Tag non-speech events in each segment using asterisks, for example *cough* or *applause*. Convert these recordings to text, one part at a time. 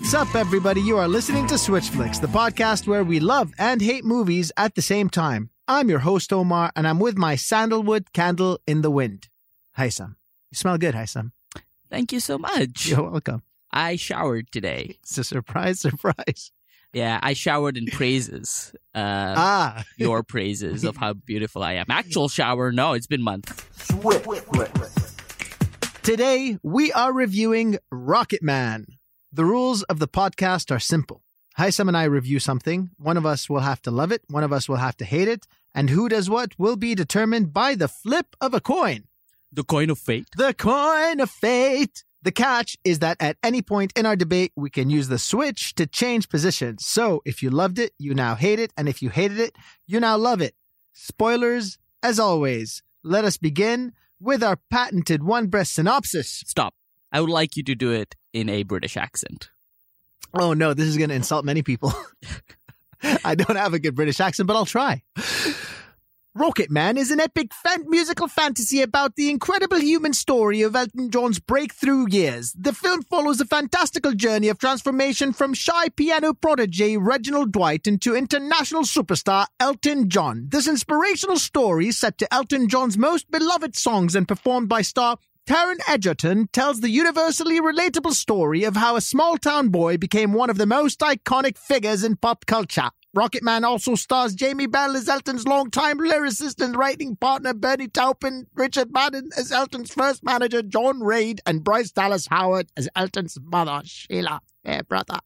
What's up, everybody? You are listening to Switch Flicks, the podcast where we love and hate movies at the same time. I'm your host, Omar, and I'm with my sandalwood candle in the wind. Haisam. You smell good, Haisam. Thank you so much. You're welcome. I showered today. It's a surprise, *laughs* surprise. Yeah, I showered in praises. Uh, Ah, your *laughs* praises of how beautiful I am. Actual shower, no, it's been months. today we are reviewing Rocketman. The rules of the podcast are simple. Haisam and I review something. One of us will have to love it, one of us will have to hate it, and who does what will be determined by the flip of a coin. The coin of fate. The coin of fate. The catch is that at any point in our debate, we can use the switch to change positions. So if you loved it, you now hate it. And if you hated it, you now love it. Spoilers, as always. Let us begin with our patented one breath synopsis. Stop. I would like you to do it in a British accent. Oh no, this is going to insult many people. *laughs* I don't have a good British accent, but I'll try. Rocketman is an epic fan- musical fantasy about the incredible human story of Elton John's breakthrough years. The film follows a fantastical journey of transformation from shy piano prodigy Reginald Dwight into international superstar Elton John. This inspirational story, set to Elton John's most beloved songs and performed by star Taron Egerton tells the universally relatable story of how a small town boy became one of the most iconic figures in pop culture. Rocketman also stars Jamie Bell as Elton's longtime lyricist and writing partner Bernie Taupin, Richard Madden as Elton's first manager John Reid, and Bryce Dallas Howard as Elton's mother Sheila. Hey, brother.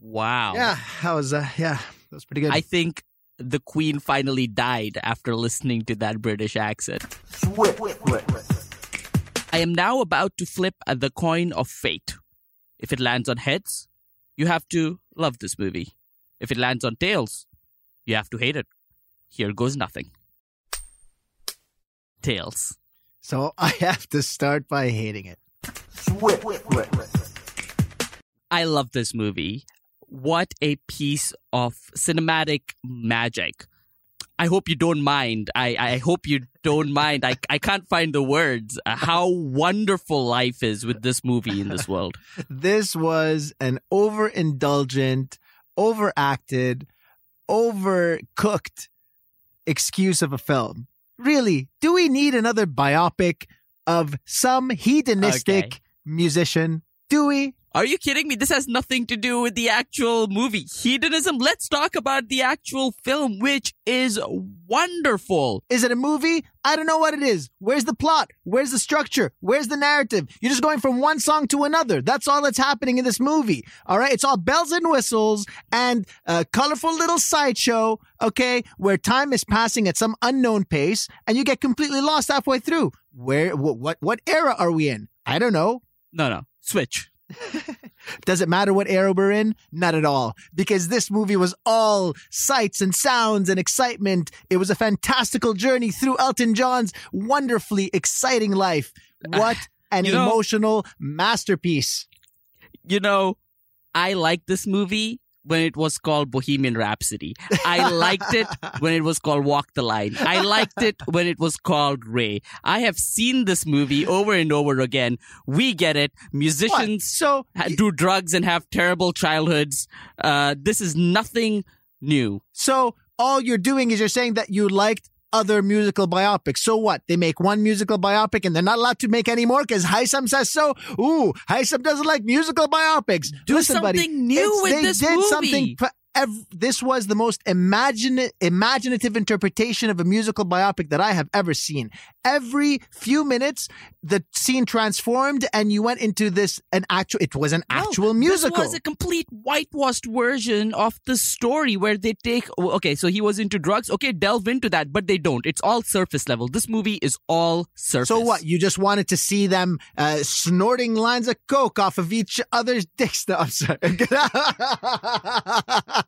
Wow. Yeah, that was uh, yeah, that was pretty good. I think the queen finally died after listening to that British accent. I am now about to flip at the coin of fate. If it lands on heads, you have to love this movie. If it lands on tails, you have to hate it. Here goes nothing. Tails. so *laughs* I have to start by hating it. I love this movie. What a piece of cinematic magic. I hope you don't mind. I, I hope you don't mind. I, I can't find the words. Uh, how wonderful life is with this movie in this world. *laughs* this was an overindulgent, overacted, overcooked excuse of a film. Really, do we need another biopic of some hedonistic Okay. musician? Do we? Are you kidding me? This has nothing to do with the actual movie. Hedonism. Let's talk about the actual film, which is wonderful. Is it a movie? I don't know what it is. Where's the plot? Where's the structure? Where's the narrative? You're just going from one song to another. That's all that's happening in this movie. All right. It's all bells and whistles and a colorful little sideshow. Okay. Where time is passing at some unknown pace and you get completely lost halfway through. Where, what, what, what era are we in? I don't know. No, no. Switch. Does it matter what era we're in? Not at all. Because this movie was all sights and sounds and excitement. It was a fantastical journey through Elton John's wonderfully exciting life. *laughs* What an You know- emotional masterpiece. You know, I like this movie when it was called Bohemian Rhapsody. I liked it when it was called Walk the Line. I liked it when it was called Ray. I have seen this movie over and over again. We get it. What? Musicians So, ha- do drugs and have terrible childhoods. Uh, this is nothing new. so all you're doing is you're saying that you liked other musical biopics. So what? They make one musical biopic and they're not allowed to make any more because Haisam says so. Ooh, Haisam doesn't like musical biopics. Do Listen, buddy, something new it's- with they this did movie. something. pr- this was the most imaginative interpretation of a musical biopic that I have ever seen. Every few minutes, the scene transformed, and you went into this an actual. It was an actual No, musical. This was a complete whitewashed version of the story where they take. Okay, so he was into drugs. Okay, delve into that, but they don't. It's all surface level. This movie is all surface. so what? You just wanted to see them uh, snorting lines of coke off of each other's dicks. No, I'm sorry. *laughs* *laughs*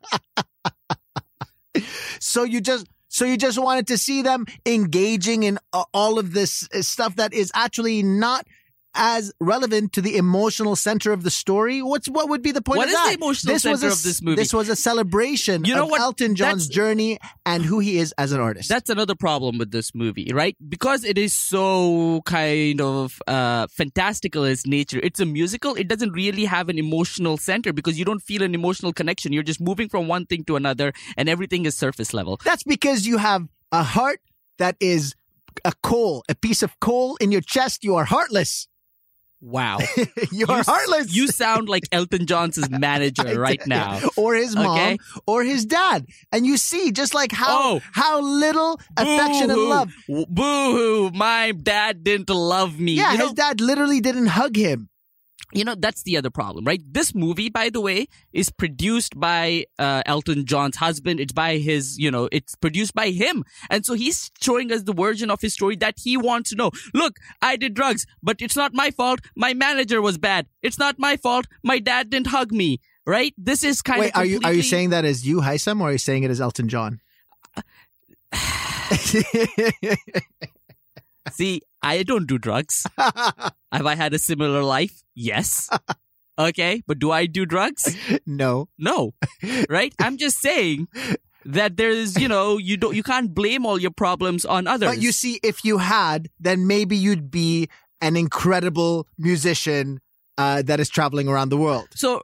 so you just so you just wanted to see them engaging in all of this uh, stuff that is actually not as relevant to the emotional center of the story. What's what would be the point What of is that? the emotional this was center a, of this movie? This was a celebration You know of what? Elton John's That's- journey and who he is as an artist. That's another problem with this movie, right? Because it is so kind of uh, fantastical as nature. It's a musical. It doesn't really have an emotional center because you don't feel an emotional connection. You're just moving from one thing to another, and everything is surface level. That's because you have a heart that is a coal, a piece of coal in your chest. You are heartless. Wow, *laughs* you are you, heartless. You sound like Elton John's *laughs* manager right now. or his mom, Okay. or his dad, and you see just like how Oh. how little affection and love. Boo-hoo! My dad didn't love me. Yeah, you know, his dad literally didn't hug him. You know that's the other problem right? This movie by the way is produced by uh, elton john's husband. It's by his you know it's produced by him. And so he's showing us the version of his story that he wants to know. Look i did drugs but it's not my fault. My manager was bad. It's not my fault. My dad didn't hug me right? This is kind Wait, of are you are you saying that as you Haisam, or are you saying it as Elton John? *sighs* *laughs* *laughs* see i don't do drugs *laughs* have i had a similar life yes okay but do i do drugs no. No, right? I'm just saying that there's, you know, you don't, you can't blame all your problems on others. But you see, if you had, then maybe you'd be an incredible musician uh, that is traveling around the world. so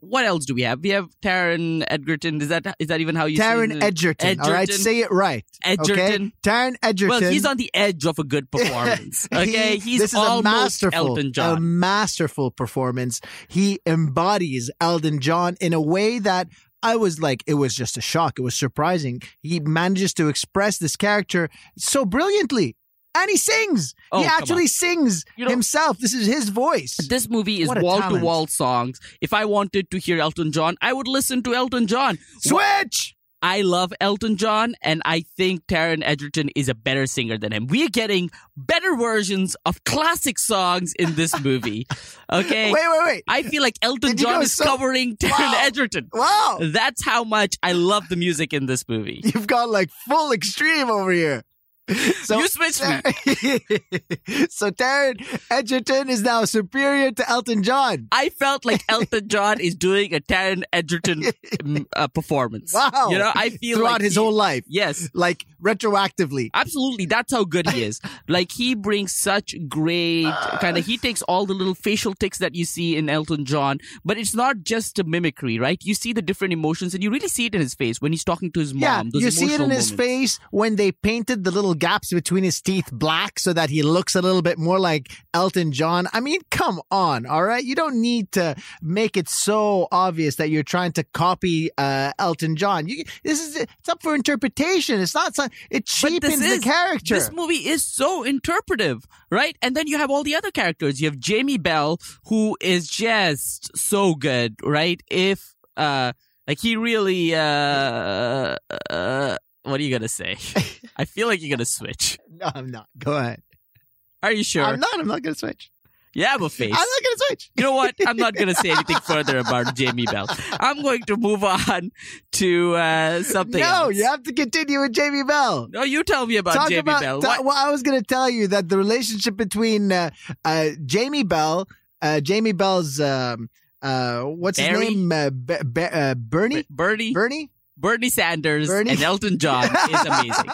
what else do we have? We have Taron Egerton. Is that is that even how you Taron say the- Egerton, All right, say it right. Okay, Egerton. Taron Egerton. Well, he's on the edge of a good *laughs* performance. Okay, He- he's this is a masterful, Elton a masterful performance. He embodies Elton John in a way that I was like, it was just a shock. It was surprising. He manages to express this character so brilliantly, and he sings. Oh, he actually sings You know- himself. This is his voice. This movie is wall to wall songs. If I wanted to hear Elton John, I would listen to Elton John. Switch. I love Elton John, and I think Taron Egerton is a better singer than him. We're getting better versions of classic songs in this movie. *laughs* Okay. Wait, wait, wait. I feel like Elton John is so- covering *laughs* Taron Wow. Egerton. Wow. That's how much I love the music in this movie. You've got like full extreme over here. *laughs* So, you switched me. *laughs* so Taron Egerton is now superior to Elton John. I felt like Elton *laughs* John is doing a Taron Egerton mm, uh, performance. Wow. You know, I feel Throughout like his he- whole life, Yes. like retroactively. Absolutely, that's how good he is. Like he brings such great kind of. He takes all the little facial tics that you see in Elton John, but it's not just a mimicry, right? You see the different emotions, and you really see it in his face when he's talking to his mom. Yeah, you see it in emotional his face when they painted the little gaps between his teeth black so that he looks a little bit more like Elton John. I mean, come on, all right? You don't need to make it so obvious that you're trying to copy uh, Elton John. You, this is it's up for interpretation. It's not. It cheapens this the is- character. This movie is so interpretive, right? And then you have all the other characters. You have Jamie Bell, who is just so good, right? If uh, like he really uh, uh, what are you gonna say? *laughs* I feel like you're gonna switch. no, I'm not. Go ahead. Are you sure? I'm not. I'm not going to switch. You have a face. I'm not going to switch. You know what? I'm not going to say anything *laughs* further about Jamie Bell. I'm going to move on to uh, something no, else. you have to continue with Jamie Bell. No, you tell me about Talk Jamie about. Bell. ta- well, I was going to tell you that the relationship between uh, uh, Jamie Bell, uh, Jamie Bell's, um, uh, what's Barry? his name? Uh, Be- Be- uh, Bernie. Bernie, Bernie. Sanders Bernie? and Elton John *laughs* is amazing.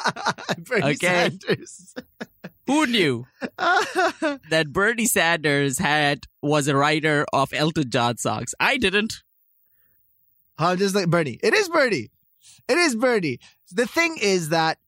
Bernie Okay. Sanders. Who knew *laughs* that Bernie Sanders had was a writer of Elton John songs? I didn't. I'm just like Bernie. It is Bernie. It is Bernie. The thing is that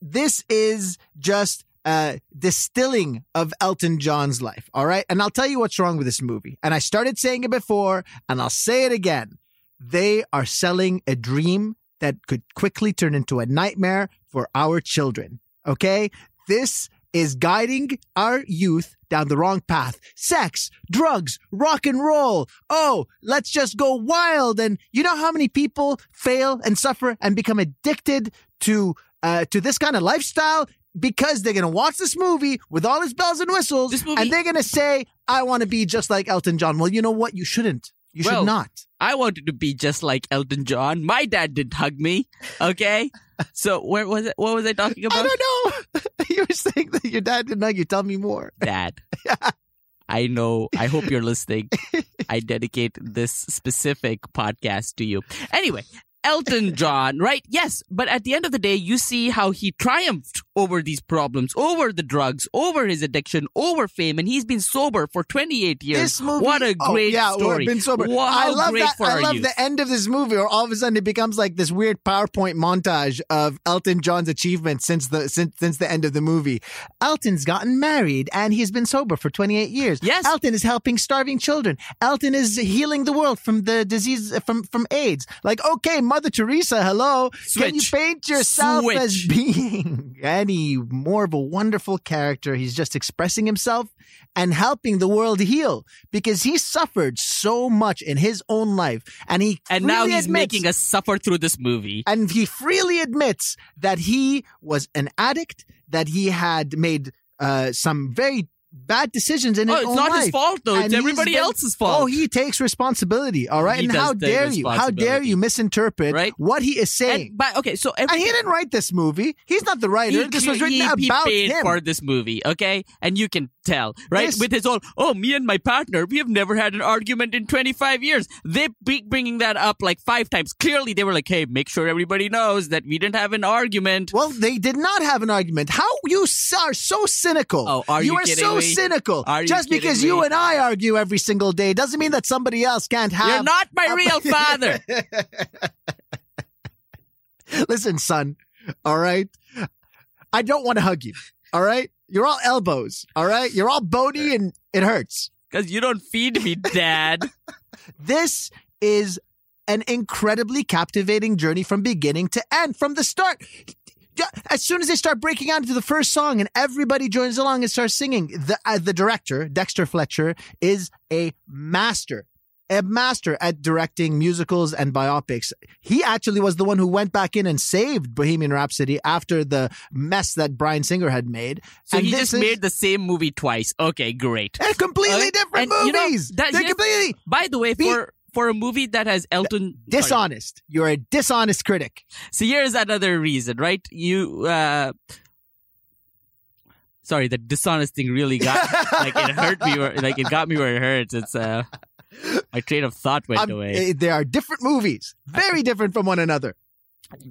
this is just a distilling of Elton John's life. All right. And I'll tell you what's wrong with this movie. And I started saying it before, and I'll say it again. They are selling a dream that could quickly turn into a nightmare for our children. Okay. This is guiding our youth down the wrong path. Sex, drugs, rock and roll. Oh, let's just go wild. And you know how many people fail and suffer and become addicted to uh, to this kind of lifestyle because they're gonna watch this movie with all its bells and whistles, and they're gonna say, "I want to be just like Elton John." Well, you know what? You shouldn't. You Well, should not. I wanted to be just like Elton John. My dad didn't hug me. Okay. So where was it? What was I talking about? I don't know. *laughs* you were saying that your dad didn't hug you. Tell me more. Dad. *laughs* I know. I hope you're listening. *laughs* I dedicate this specific podcast to you. Anyway, Elton John, right? Yes, but at the end of the day, you see how he triumphed over these problems, over the drugs, over his addiction, over fame, and he's been sober for 28 years. This movie, what a oh, great yeah, story! Been sober. Wow, I love that. I love the end of this movie, or all of a sudden it becomes like this weird PowerPoint montage of Elton John's achievements since the since, since the end of the movie. Elton's gotten married and he's been sober for 28 years. Yes. Elton is helping starving children. Elton is healing the world from the disease from from AIDS. Like, okay, Mother Teresa, hello. Can you paint yourself as Switch. being *laughs* any more of a wonderful character? He's just expressing himself and helping the world heal because he suffered so much in his own life, and he and now he's admits- making us suffer through this movie. and he freely admits that he was an addict, that he had made uh, some very bad decisions in Oh, his it's not life. his fault though. And It's everybody been- else's fault. Oh, he takes responsibility. All right, He and how dare you? How dare you misinterpret Right. what he is saying? and, but okay, so And he didn't write this movie. He's not the writer. he, this was he- written he about paid him. for this movie, okay? And you can tell, right? This- With his own, oh, me and my partner, we have never had an argument in 25 years. They be bringing that up like five times. Clearly, they were like, hey, make sure everybody knows that we didn't have an argument. well, they did not have an argument. How you are so cynical. Oh, are you are kidding so me? cynical. Are you Just because me? you and I argue every single day doesn't mean that somebody else can't have. You're not my real *laughs* father. Listen, son. All right. I don't want to hug you. All right. You're all elbows. All right. You're all bony and it hurts. Because you don't feed me, Dad. *laughs* This is an incredibly captivating journey from beginning to end, from the start. As soon as they start breaking out into the first song and everybody joins along and starts singing, the uh, the director Dexter Fletcher is a master, a master at directing musicals and biopics. He actually was the one who went back in and saved Bohemian Rhapsody after the mess that Bryan Singer had made. So And he this just is- made the same movie twice. Okay, great. They're completely Uh, different and, you know, movies. that- They're completely By the way, Be- for for a movie that has Elton sorry. dishonest. You're a dishonest critic. So here's another reason, right? You uh Sorry, the dishonest thing really got like it hurt me where, like it got me where it hurts. It's uh *laughs* my train of thought went I'm- away. eh, They are different movies, very different from one another.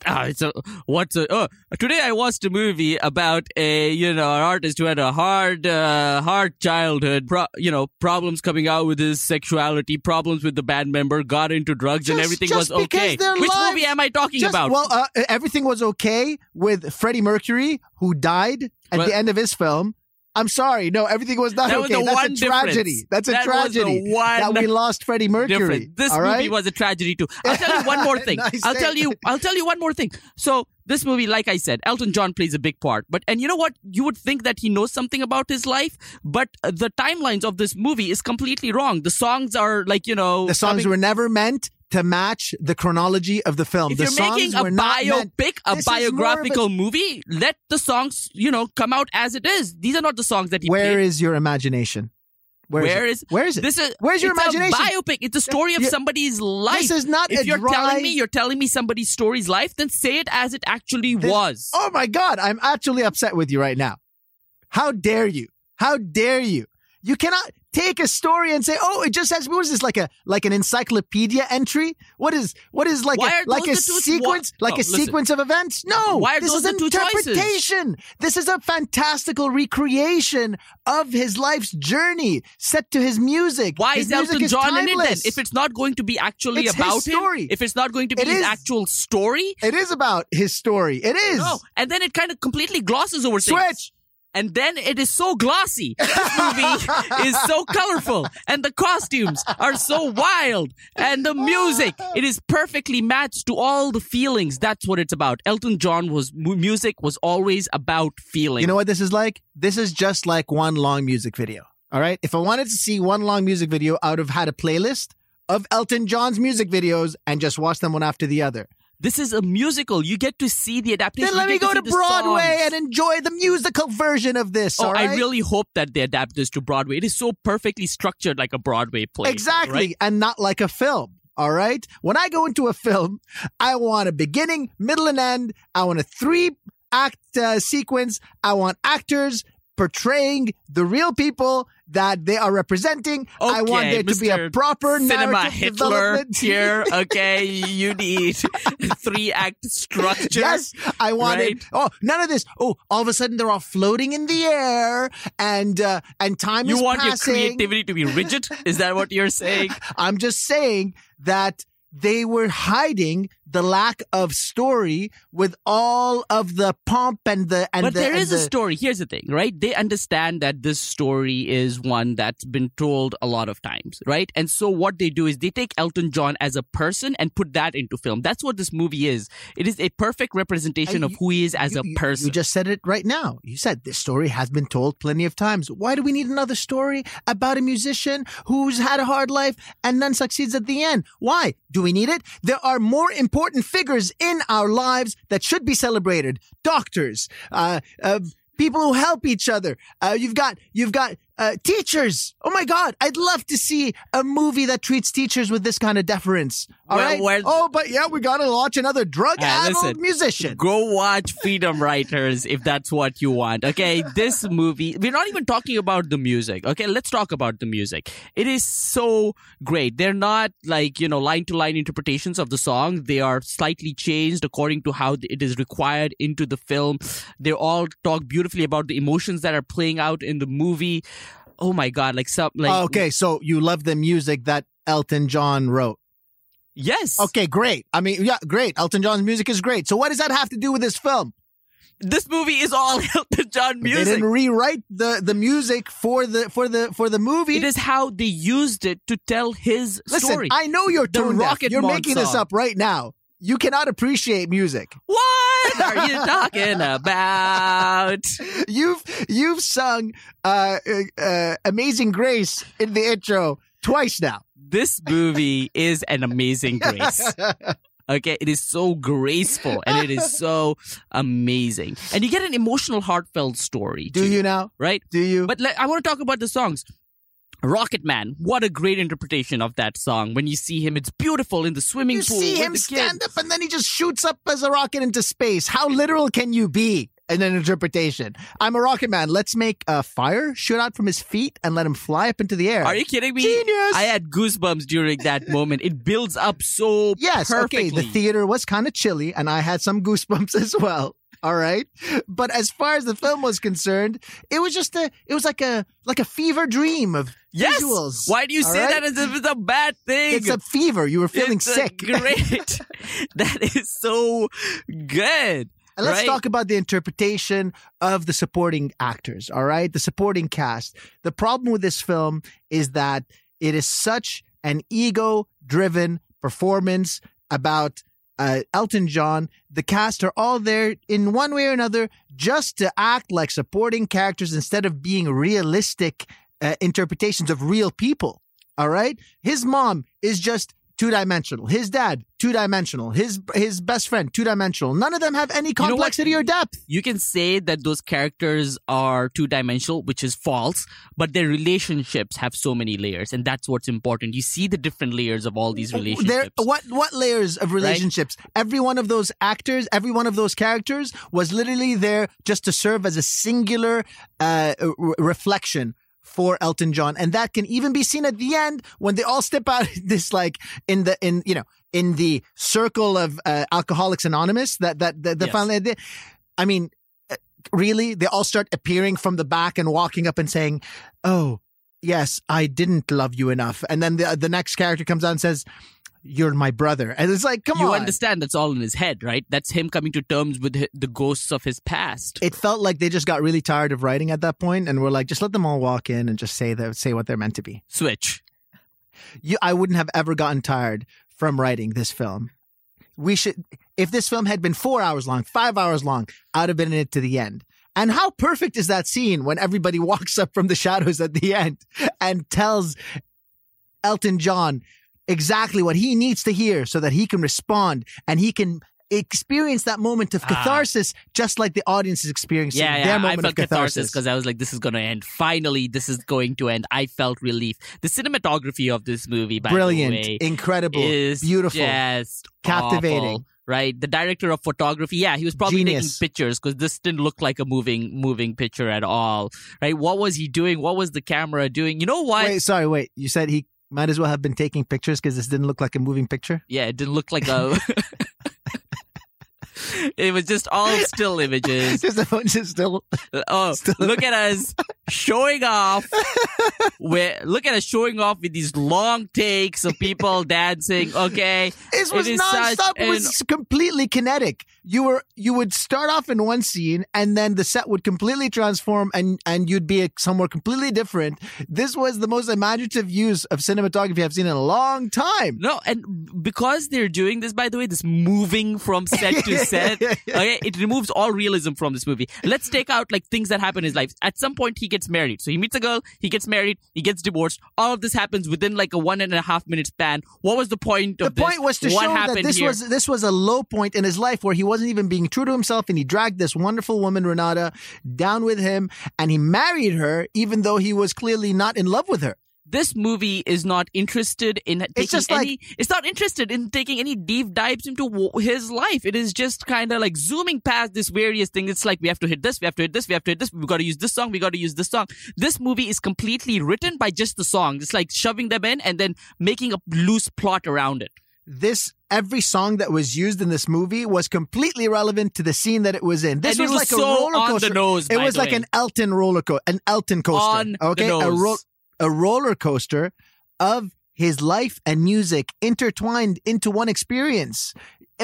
It's a, what's a, oh, today I watched a movie about a, you know, an artist who had a hard, uh, hard childhood, pro, you know, problems coming out with his sexuality, problems with the band member, got into drugs and everything was okay. Which lives- movie am I talking Just- about? Well, uh, everything was okay with Freddie Mercury, who died at Well- the end of his film. I'm sorry, no, everything was not That was okay. the That's one a tragedy. difference. That's a That was tragedy that we lost Freddie Mercury. different. This all movie right? was a tragedy too. I'll tell you one more *laughs* thing. Nice I'll tell you. I'll tell you one more thing. So this movie, like I said, Elton John plays a big part. But and you know what? You would think that he knows something about his life, but the timelines of this movie is completely wrong. The songs are like you know the songs coming- were never meant to match the chronology of the film. If the you're songs making a were not meant. biopic, a This is more of a- biographical movie, let the songs, you know, come out as it is. These are not the songs that he Where played. is your imagination? Where Where it? is- Where is it? This is Where's your it's imagination? A biopic. It's a story of somebody's life. This is not if you're dry. telling me you're telling me somebody's story's life, then say it as it actually This- was. Oh my God, I'm actually upset with you right now. How dare you? How dare you? You cannot take a story and say, "Oh, it just has." What is this like a like an encyclopedia entry? What is what is like Why a like a sequence like Oh, a listen. sequence of events? No, Why are this is interpretation. This is a fantastical recreation of his life's journey set to his music. Why his is music Elton is John in it then? If it's not going to be actually It's his about story. him, if it's not going to be It his is. actual story, it is about his story. It is. no. And then it kind of completely glosses over things. Switch. And then it is so glossy. This movie *laughs* is so colorful. And the costumes are so wild. And the music, it is perfectly matched to all the feelings. That's what it's about. Elton John was, music was always about feeling. You know what this is like? This is just like one long music video. All right. If I wanted to see one long music video, I would have had a playlist of Elton John's music videos and just watch them one after the other. This is a musical. You get to see the adaptation. Then let me go to the Broadway and enjoy the musical version of this. Oh, right? I really hope that they adapt this to Broadway. It is so perfectly structured like a Broadway play. exactly, right? and not like a film. All right. When I go into a film, I want a beginning, middle, and end. I want a three act uh, sequence. I want actors portraying the real people that they are representing. I want Okay, there to be a proper Cinema Hitler *laughs* here. Okay, you need *laughs* three act structure. Yes, I wanted. right? Oh, none of this. Oh, all of a sudden they're all floating in the air, and uh, and time You is want passing. your creativity to be rigid? Is that what you're saying? *laughs* I'm just saying that they were hiding the lack of story with all of the pomp and the and but the, there is a story. Here's the thing, right? They understand that this story is one that's been told a lot of times, right? And so what they do is they take Elton John as a person and put that into film. That's what this movie is. It is a perfect representation I- of who he is as you, a person. You just said it right now. You said this story has been told plenty of times. Why do we need another story about a musician who's had a hard life and then succeeds at the end? Why do we need it? There are more important figures in our lives that should be celebrated. Doctors, uh, uh, people who help each other. Uh, you've got you've got uh, teachers. Oh my God, I'd love to see a movie that treats teachers with this kind of deference. All Well, right. well- oh, but yeah, we gotta launch another drug-addled musician. Go watch Freedom Writers if that's what you want. Okay, this movie, we're not even talking about the music. Okay, let's talk about the music. It is so great. They're not like, you know, line to line interpretations of the song. They are slightly changed according to how it is required into the film. They all talk beautifully about the emotions that are playing out in the movie. Oh my god, like some like Oh, okay, so you love the music that Elton John wrote. Yes. Okay, great. I mean, yeah, great. Elton John's music is great. So what does that have to do with this film? This movie is all *laughs* Elton John music. They didn't rewrite the the music for the for the for the movie. It is how they used it to tell his Listen, story. I know you're tone deaf. You're making this up right now. You cannot appreciate music. What *laughs* are you talking about? You've you've sung uh, uh, uh, "Amazing Grace" in the intro twice now. This movie is an amazing grace. *laughs* Okay, it is so graceful and it is so amazing. And you get an emotional, heartfelt story. Do too, you now? Right? Do you? But let, I want to talk about the songs. Rocket Man, what a great interpretation of that song. When you see him, it's beautiful in the swimming you pool. see him stand up and then he just shoots up as a rocket into space. How literal can you be in an interpretation? I'm a rocket man. Let's make a fire shoot out from his feet and let him fly up into the air. Are you kidding me? Genius! I had goosebumps during that *laughs* moment. It builds up so yes, perfectly. okay. The theater was kind of chilly and I had some goosebumps *laughs* as well. All right. But as far as the film was concerned, it was just a it was like a like a fever dream of yes. visuals. Why do you say right? that as if it's a bad thing? It's a fever. You were feeling It's sick. *laughs* Great. that is so good. And let's Right. talk about the interpretation of the supporting actors, all right? The supporting cast. The problem with this film is that it is such an ego driven performance about uh, Elton John. The cast are all there in one way or another just to act like supporting characters instead of being realistic uh, interpretations of real people, all right? His mom is just two dimensional. His dad, two dimensional. His his best friend, two dimensional. None of them have any know what? complexity or depth. You can say that those characters are two dimensional, which is false, but their relationships have so many layers, and that's what's important. You see the different layers of all these There, relationships. what what layers of relationships? Every one of those actors, every one of those characters was literally there just to serve as a singular uh, r- reflection for Elton John, and that can even be seen at the end when they all step out *laughs* this like in the in you know in the circle of uh, Alcoholics Anonymous that that that the Yes. finally did. I mean, uh, really, they all start appearing from the back and walking up and saying, "Oh." Yes, I didn't love you enough. And then the the next character comes out and says, "You're my brother," and it's like, come you on. You understand that's all in his head, right? That's him coming to terms with the ghosts of his past. It felt like they just got really tired of writing at that point, and we're like, just let them all walk in and just say that say what they're meant to be. Switch. You, I wouldn't have ever gotten tired from writing this film. We should, if this film had been four hours long, five hours long, I'd have been in it to the end. And how perfect is that scene when everybody *laughs* walks up from the shadows at the end and tells Elton John exactly what he needs to hear so that he can respond and he can experience that moment of Ah. catharsis just like the audience is experiencing Yeah, their yeah. I moment felt of catharsis. because I was like, this is going to end. Finally, this is going to end. I felt relief. The cinematography of this movie, by Brilliant, the way, incredible, is beautiful, just captivating. awful. right? The director of photography. Yeah, he was probably Genius. taking pictures because this didn't look like a moving moving picture at all, right? What was he doing? What was the camera doing? You know what? Wait, sorry, wait. You said he might as well have been taking pictures because this didn't look like a moving picture. Yeah, it didn't look like a. *laughs* it was just all still images. *laughs* Just a bunch of still. Uh, oh, Still- look at us showing off. *laughs* With, look at us showing off with these long takes of people dancing. Okay, This was It is such nonstop. It was completely kinetic. You were you would start off in one scene, and then the set would completely transform, and and you'd be somewhere completely different. This was the most imaginative use of cinematography I've seen in a long time. no, and because they're doing this, by the way, this moving from set to *laughs* set. Okay, it removes all realism from this movie. Let's take out like things that happen in his life. At some point, he gets married. So he meets a girl, he gets married, he gets divorced. All of this happens within like a one and a half minute span. What was the point The of this? point was to what show happened that this here? was this was a low point in his life where he wasn't even being true to himself, and he dragged this wonderful woman Renata down with him, and he married her even though he was clearly not in love with her. this movie is not interested in taking just like- any. it's not interested in taking any deep dives into his life. It is just kind of like zooming past this various thing. It's like we have to hit this, we have to hit this, we have to hit this. We got to use this song, we got to use this song. This movie is completely written by just the song. It's like shoving them in and then making a loose plot around it. This every song that was used in this movie was completely relevant to the scene that it was in. This was, was like so a roller coaster. nose. it was like way. an Elton roller coaster, an Elton coaster. On the okay, a nose. a roller coaster of his life and music intertwined into one experience.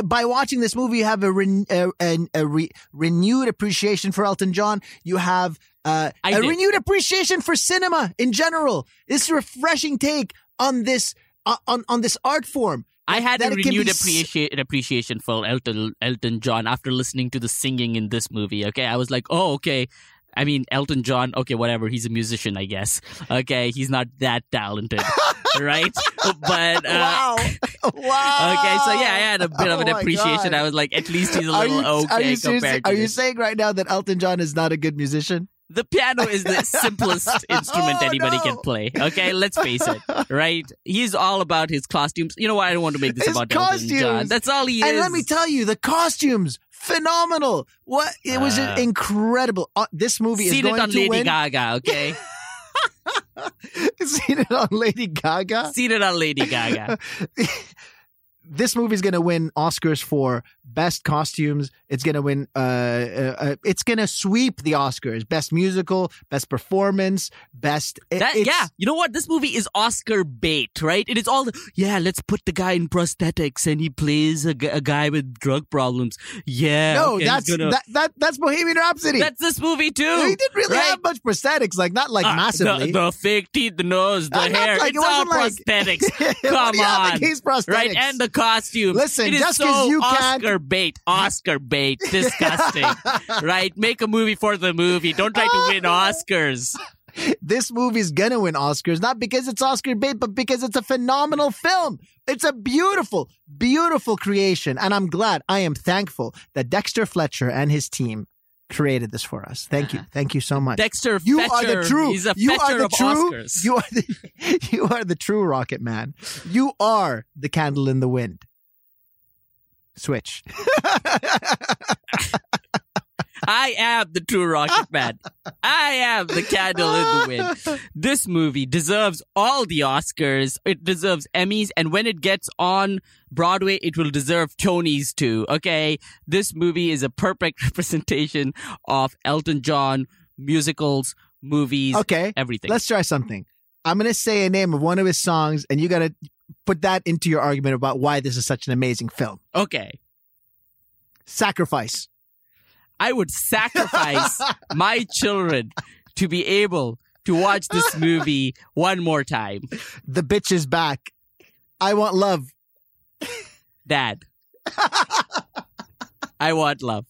By watching this movie, you have a, ren- a, an- a re- renewed appreciation for Elton John. You have uh, a did. renewed appreciation for cinema in general. This refreshing take on this uh, on on this art form. I had that a renewed appreciation appreciation for Elton Elton John after listening to the singing in this movie. Okay, I was like, oh, okay. I mean, Elton John. Okay, whatever. He's a musician, I guess. Okay, he's not that talented, *laughs* right? But uh, wow, wow. *laughs* okay, so yeah, I had a bit of an Oh appreciation. God. I was like, at least he's a little you, okay compared to are you saying right now that Elton John is not a good musician? The piano is the *laughs* simplest instrument Oh, anybody no. can play. Okay, let's face it, *laughs* right? He's all about his costumes. You know what? I don't want to make this His about Elton John. costumes. That's all he is. And let me tell you, the costumes phenomenal. What it was Ah. incredible. Uh, this movie is going on to Lady win. Gaga, okay? *laughs* seen it on Lady Gaga. Seen it on Lady Gaga. This movie's going to win Oscars for best costumes. It's going to win. Uh, uh, uh, it's going to sweep the Oscars. Best musical, best performance, best. That, it's- yeah, you know what? This movie is Oscar bait, right? It is all, the, yeah, let's put the guy in prosthetics and he plays a, a guy with drug problems. Yeah. No, okay, that's gonna- that, that that's Bohemian Rhapsody. that's this movie too. he didn't really right? have much prosthetics, like not like Ah, massively. The, the fake teeth, the nose, the Uh, hair. Like, it's all like- prosthetics. *laughs* Come do you have on. prosthetics? Right, and the costume. Listen, it is just so you can't- Oscar bait, Oscar bait, *laughs* disgusting. right, make a movie for the movie. Don't try to win Oscars. *laughs* this movie's gonna win Oscars, not because it's Oscar bait, but because it's a phenomenal film. It's a beautiful, beautiful creation. And I'm glad, I am thankful that Dexter Fletcher and his team created this for us. Thank you. Uh-huh. Thank you so much. Dexter you Fetcher, are the true He's a you fetcher are the of true Oscars. you are the *laughs* you are the true rocket man. You are the candle in the wind. Switch. *laughs* I am the true Rocket Man. I am the candle in the wind. *laughs* This movie deserves all the Oscars. It deserves Emmys, and when it gets on Broadway, it will deserve Tonys too. Okay, this movie is a perfect *laughs* representation of Elton John musicals, movies, Okay. everything. Let's try something. I'm going to say a name of one of his songs, and you got to put that into your argument about why this is such an amazing film. okay, Sacrifice. I would sacrifice *laughs* my children to be able to watch this movie one more time. The bitch is back. I want love. Dad. *laughs* I want love.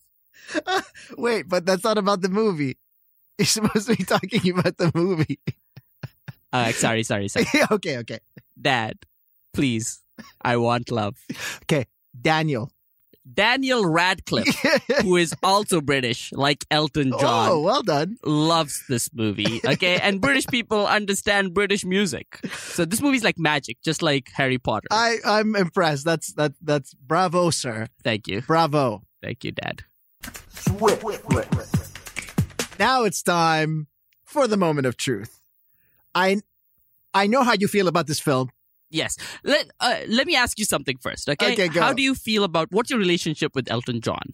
Wait, but that's not about the movie. You're supposed to be talking about the movie. Uh, sorry, sorry, sorry. *laughs* okay, okay. Dad, please. I want love. Okay, Daniel. Daniel Radcliffe, *laughs* who is also British, like Elton oh, John, oh, well done. loves this movie. Okay, and British people understand British music, so this movie's like magic, just like Harry Potter. I I'm impressed. That's that that's bravo, sir. Thank you, Bravo. thank you, Dad. Now it's time for the moment of truth. I I know how you feel about this film. Yes. Let uh, let me ask you something first, okay? Okay. How do you feel about what's your relationship with Elton John?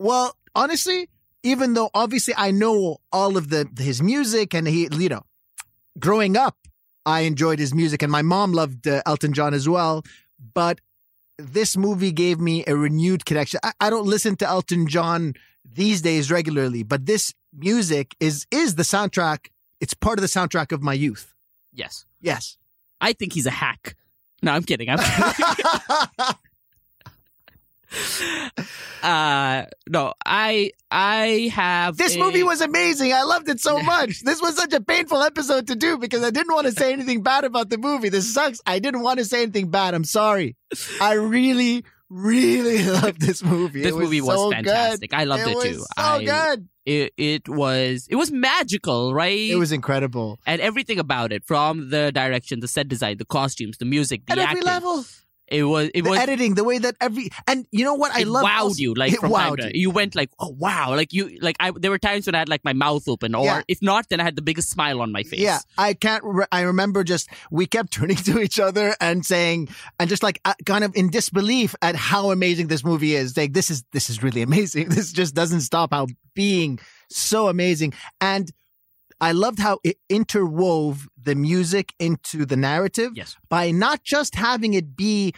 Well, honestly, even though obviously I know all of the his music and he, you know, growing up, I enjoyed his music and my mom loved uh, Elton John as well. But this movie gave me a renewed connection. I, I don't listen to Elton John these days regularly, but this music is is the soundtrack. It's part of the soundtrack of my youth. Yes. Yes. I think he's a hack. No, I'm kidding. I'm kidding. *laughs* uh no, I I have This a- movie was amazing. I loved it so *laughs* much. This was such a painful episode to do because I didn't want to say anything bad about the movie. This sucks. I didn't want to say anything bad. I'm sorry. I really, really *laughs* loved this movie. this It movie was so fantastic. I Good. loved it, was too. So I, good. It, it was it was magical, right? It was incredible and everything about it, from the direction, the set design, the costumes, the music, the at acting. every level. It was it the was editing, the way that every and you know what I it love. wowed also- you like it from time wowed to- you. you went like oh wow like you like I there were times when I had like my mouth open or Yeah. if not then I had the biggest smile on my face Yeah, I can't. Re- I remember just we kept *laughs* turning to each other and saying, and just like uh, kind of in disbelief at how amazing this movie is. Like this is this is really amazing. *laughs* This just doesn't stop how being so amazing. And I loved how it interwove the music into the narrative yes by not just having it be,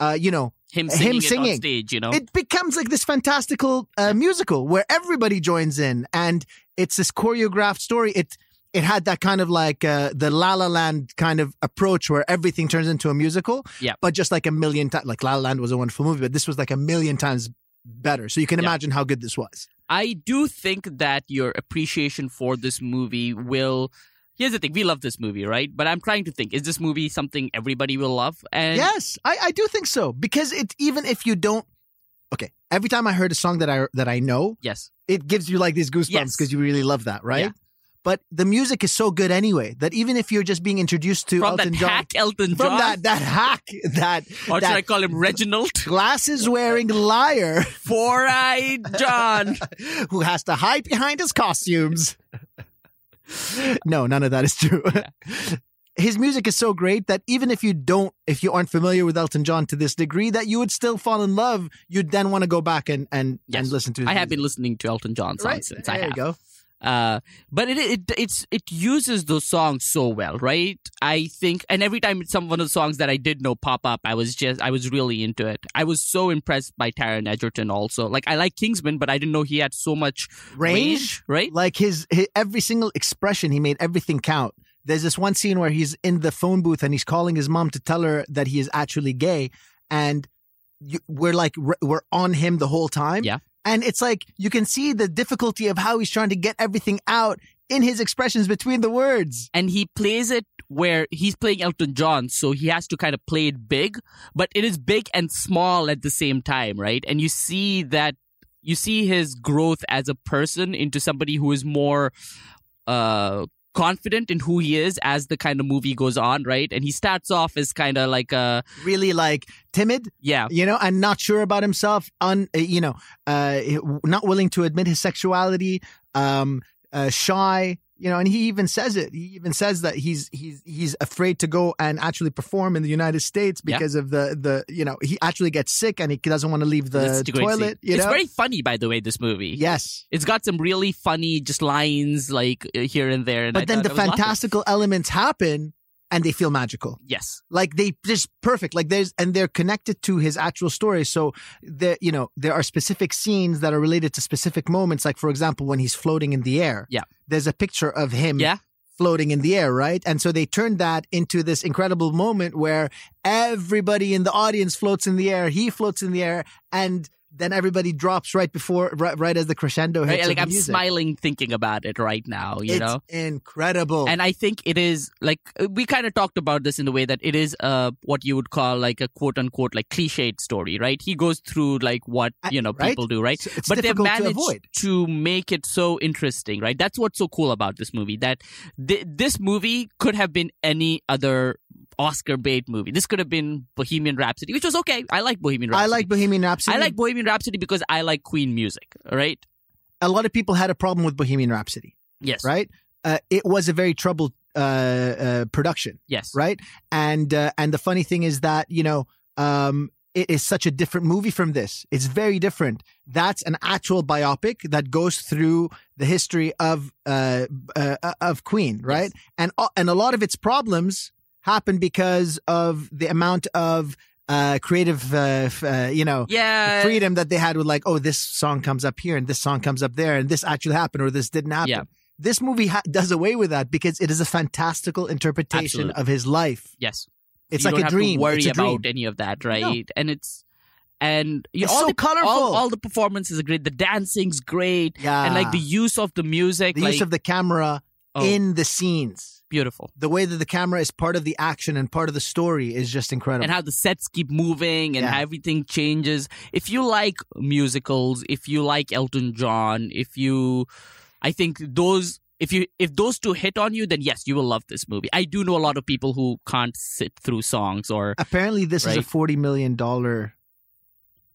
uh, you know, him Him singing, it singing. on stage you know it becomes like this fantastical uh, musical where everybody joins in and it's this choreographed story it it had that kind of like uh, the La La Land kind of approach where everything turns into a musical Yeah. but just like a million times like La La Land was a wonderful movie but this was like a million times better so you can Yeah. imagine how good this was I do think that your appreciation for this movie will. Here's the thing: we love this movie, right? But I'm trying to think: is this movie something everybody will love? And yes I, I do think so because it even if you don't okay every time I heard a song that I that I know yes, it gives you like these goosebumps Yes. because you really love that, right? Yeah. But the music is so good anyway that even if you're just being introduced to from Elton that John, hack Elton John, from that that hack, that or should I call him Reginald *laughs* glasses wearing liar *laughs* Four Eyed John? *laughs* who has to hide behind his costumes. no, none of that is true. His music is so great that even if you don't, if you aren't familiar with Elton John to this degree, that you would still fall in love. You'd then want to go back and and, Yes. and listen to. His I have been listening to Elton John songs right. since there I have. you go. Uh, but it, it it's it uses those songs so well, right? I think, and every time some one of the songs that I did know pop up, I was just I was really into it. I was so impressed by Taron Egerton. Also, like I like Kingsman, but I didn't know he had so much range, right? like his, his every single expression he made everything count there's this one scene where he's in the phone booth and he's calling his mom to tell her that he is actually gay and you, we're like we're on him the whole time Yeah. And it's like you can see the difficulty of how he's trying to get everything out in his expressions between the words and he plays it where he's playing Elton John, so he has to kind of play it big, but it is big and small at the same time, right? And you see that you see his growth as a person into somebody who is more uh confident in who he is as the kind of movie goes on, right? And he starts off as kind of like a really like timid yeah, you know and not sure about himself un uh, you know uh not willing to admit his sexuality um uh, shy you know and he even says it he even says that he's he's he's afraid to go and actually perform in the united states Yeah. because of the the you know he actually gets sick and he doesn't want to leave the toilet you it's know very funny, by the way. This movie, yes it's got some really funny just lines like uh, here and there. And I but then the fantastical elements happen and they feel magical. Yes, like they just perfect. Like there's and they're connected to his actual story. So there you know there are specific scenes that are related to specific moments. Like for example when he's floating in the air. Yeah. there's a picture of him Yeah. floating in the air right? And so they turned that into this incredible moment where everybody in the audience floats in the air. He floats in the air. And then everybody drops right before, right, right as the crescendo hits. Right? Like I'm music. smiling thinking about it right now. You it's know. incredible. And I think it is like uh, we kind of talked about this in the way that it is uh what you would call like a quote unquote like cliched story, right? He goes through like what you know right? people do, right? It's but they've to managed avoid. to make it so interesting, right? That's what's so cool about this movie. That th- this movie could have been any other Oscar bait movie. This could have been Bohemian Rhapsody, which was okay. I like Bohemian Rhapsody. I like Bohemian Rhapsody. I like Bohemian Rhapsody because I like Queen music, right? a lot of people had a problem with Bohemian Rhapsody, Yes. right? Uh, it was a very troubled uh, uh, production, Yes. right? And uh, and the funny thing is that you know um, it is such a different movie from this. It's very different. That's an actual biopic that goes through the history of uh, uh, of Queen, right? And uh, and a lot of its problems happen because of the amount of uh, creative, uh, uh, you know, Yeah. freedom that they had with like, oh, this song comes up here and this song comes up there and this actually happened or this didn't happen. Yeah. This movie ha- does away with that because it is a fantastical interpretation Absolutely. of his life. Yes. It's you like don't a have dream. To worry a dream. about any of that, right? And it's and you It's all so the colorful. All, all the performances are great. The dancing's great, Yeah. and like the use of the music, the like use of the camera oh, in the scenes. Beautiful, The way that the camera is part of the action and part of the story is just incredible. and how the sets keep moving and Yeah. how everything changes. If you like musicals, if you like Elton John, if you, I think those. If you if those two hit on you, then yes, you will love this movie. I do know a lot of people who can't sit through songs or Apparently, this is a $40 million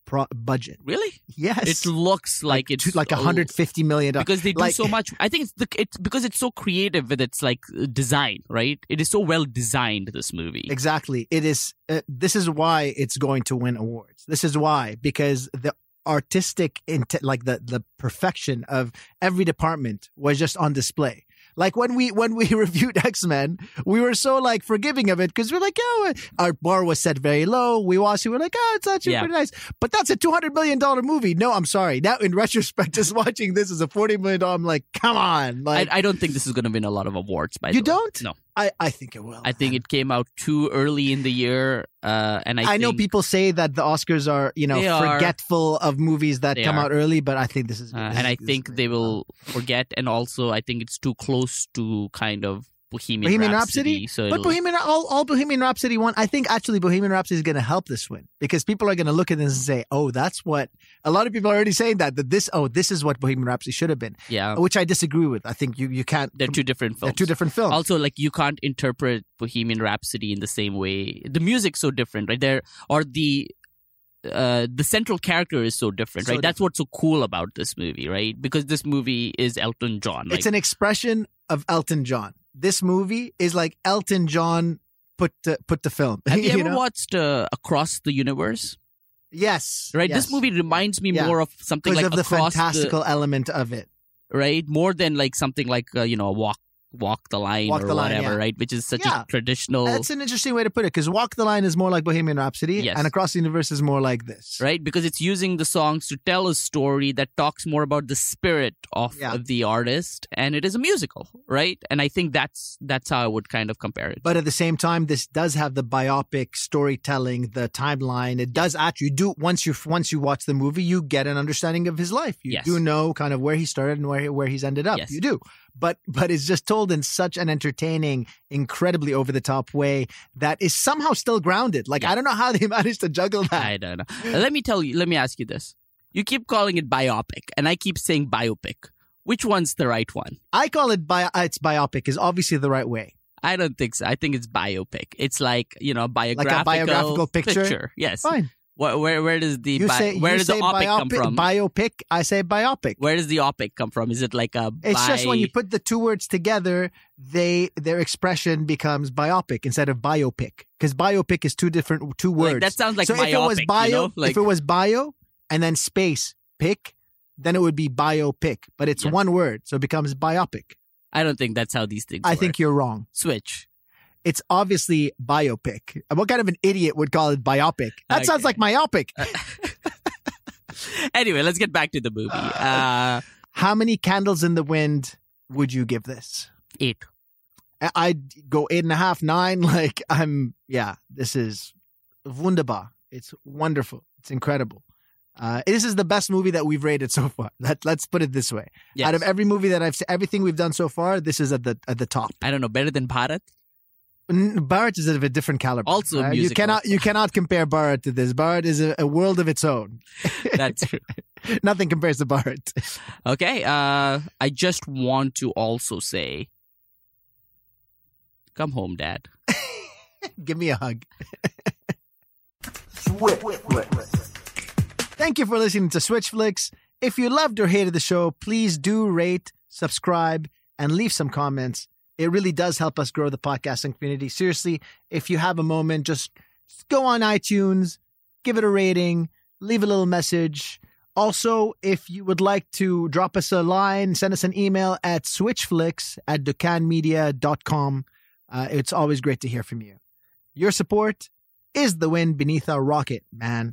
pro- budget. really. Yes. It looks like, it's two- like $150 million. because they do Like- so much. I think it's the it's because it's so creative with its like design, right? It is so well designed. This movie, Exactly. It is. Uh, this is why it's going to win awards. This is why because the artistic int- like the the perfection of every department was just on display. Like when we when we *laughs* reviewed X Men, we were so like forgiving of it because we're like, oh, uh, our bar was set very low. We watched it, we're like, oh, it's actually Yeah. pretty nice. But that's a two hundred million dollar movie. No, I'm sorry. Now in *laughs* retrospect, just watching this as a forty million dollar, I'm like, come on, I, like I don't think this is going to win a lot of awards. By you don't. No, I I think it will. I think it came out too early in the year, uh, and I, I, know people say that the Oscars are, you know, They are. forgetful of movies that come are. out early, but I think this is, uh, this and is- I think they will forget, and also I think it's too close to kind of Bohemian, Bohemian Rhapsody. Rhapsody? So But Bohemian, all, all Bohemian Rhapsody won. I think actually Bohemian Rhapsody is going to help this win because people are going to look at this and say, "Oh, that's what." A lot of people are already saying that that this, oh, this is what Bohemian Rhapsody should have been, yeah, which I disagree with. I think you you can't. they're two different they're films. two different films. also like you can't interpret bohemian rhapsody in the same way the music's so different right there or the uh the central character is so different So right that's what's so cool about this movie right because this movie is elton john like it's an expression of Elton John. This movie is like Elton John put to, put the film. *laughs* have you, ever know? watched uh, across the universe Yes. right yes. this movie reminds me Yeah. more of something because like of the fantastical element of it. right more than like something like uh, you know a walk walk the line Walk or the Line, whatever yeah. right which is such Yeah. a traditional That's an interesting way to put it because Walk the Line is more like Bohemian Rhapsody, Yes. and Across the Universe is more like this. right? Because it's using the songs to tell a story that talks more about the spirit of, Yeah. of the artist, and it is a musical, right? And I think that's that's how I would kind of compare it. But at the same time, this does have the biopic storytelling, the timeline. It does actually do once you once you watch the movie, you get an understanding of his life. You Yes. do know kind of where he started and where where he's ended up. Yes. You do, but but it's just told in such an entertaining, incredibly over the top way that is somehow still grounded. Like Yeah. I don't know how they *laughs* managed to juggle that. I don't know. Let me tell you. Let me ask you this: You keep calling it biopic, and I keep saying biopic. Which one's the right one? I call it bio, uh, it's biopic is obviously the right way. I don't think so. I think it's biopic. It's like you know, biographical, biographical picture? Yes. Fine. Where, where where does the You bi- say where does the opic come biopic, from? biopic. I say biopic. where does the opic come from? Is it like a? It's just when you put the two words together, they their expression becomes biopic instead of biopic because biopic is two different two words. Like, that sounds like so if it was bio, you know? Like if it was bio and then space pick, then it would be biopic. But it's Yes. one word, so it becomes biopic. I don't think that's how these things. I work. think you're wrong. switch. It's obviously biopic. What kind of an idiot would call it biopic? That sounds like myopic. *laughs* Anyway, let's get back to the movie. Uh, How many candles in the wind would you give this? eight. I- I'd go eight and a half, nine. *laughs* Like I'm, yeah. This is wunderbar. It's wonderful. It's incredible. Uh, this is the best movie that we've rated so far. *laughs* Let, let's put it this way. Yes. Out of every movie that I've seen, everything we've done so far, this is at the at the top. I don't know, better than Bharat? N- Bharat is of a different caliber. Also Uh, you cannot you cannot compare Bharat to this. Bharat is a, a world of its own. *laughs* That's true. *laughs* Nothing compares to Bharat. Okay, uh, I just want to also say, come home, Dad. *laughs* Give me a hug. Thank you for listening to Switch Flicks. If you loved or hated the show, please do rate, subscribe, and leave some comments. It really does help us grow the podcasting community. Seriously, if you have a moment, just go on iTunes, give it a rating, leave a little message. Also, if you would like to drop us a line, send us an email at switchflicks at dukkanmedia.com. Uh, it's always great to hear from you. Your support is the wind beneath our rocket, man.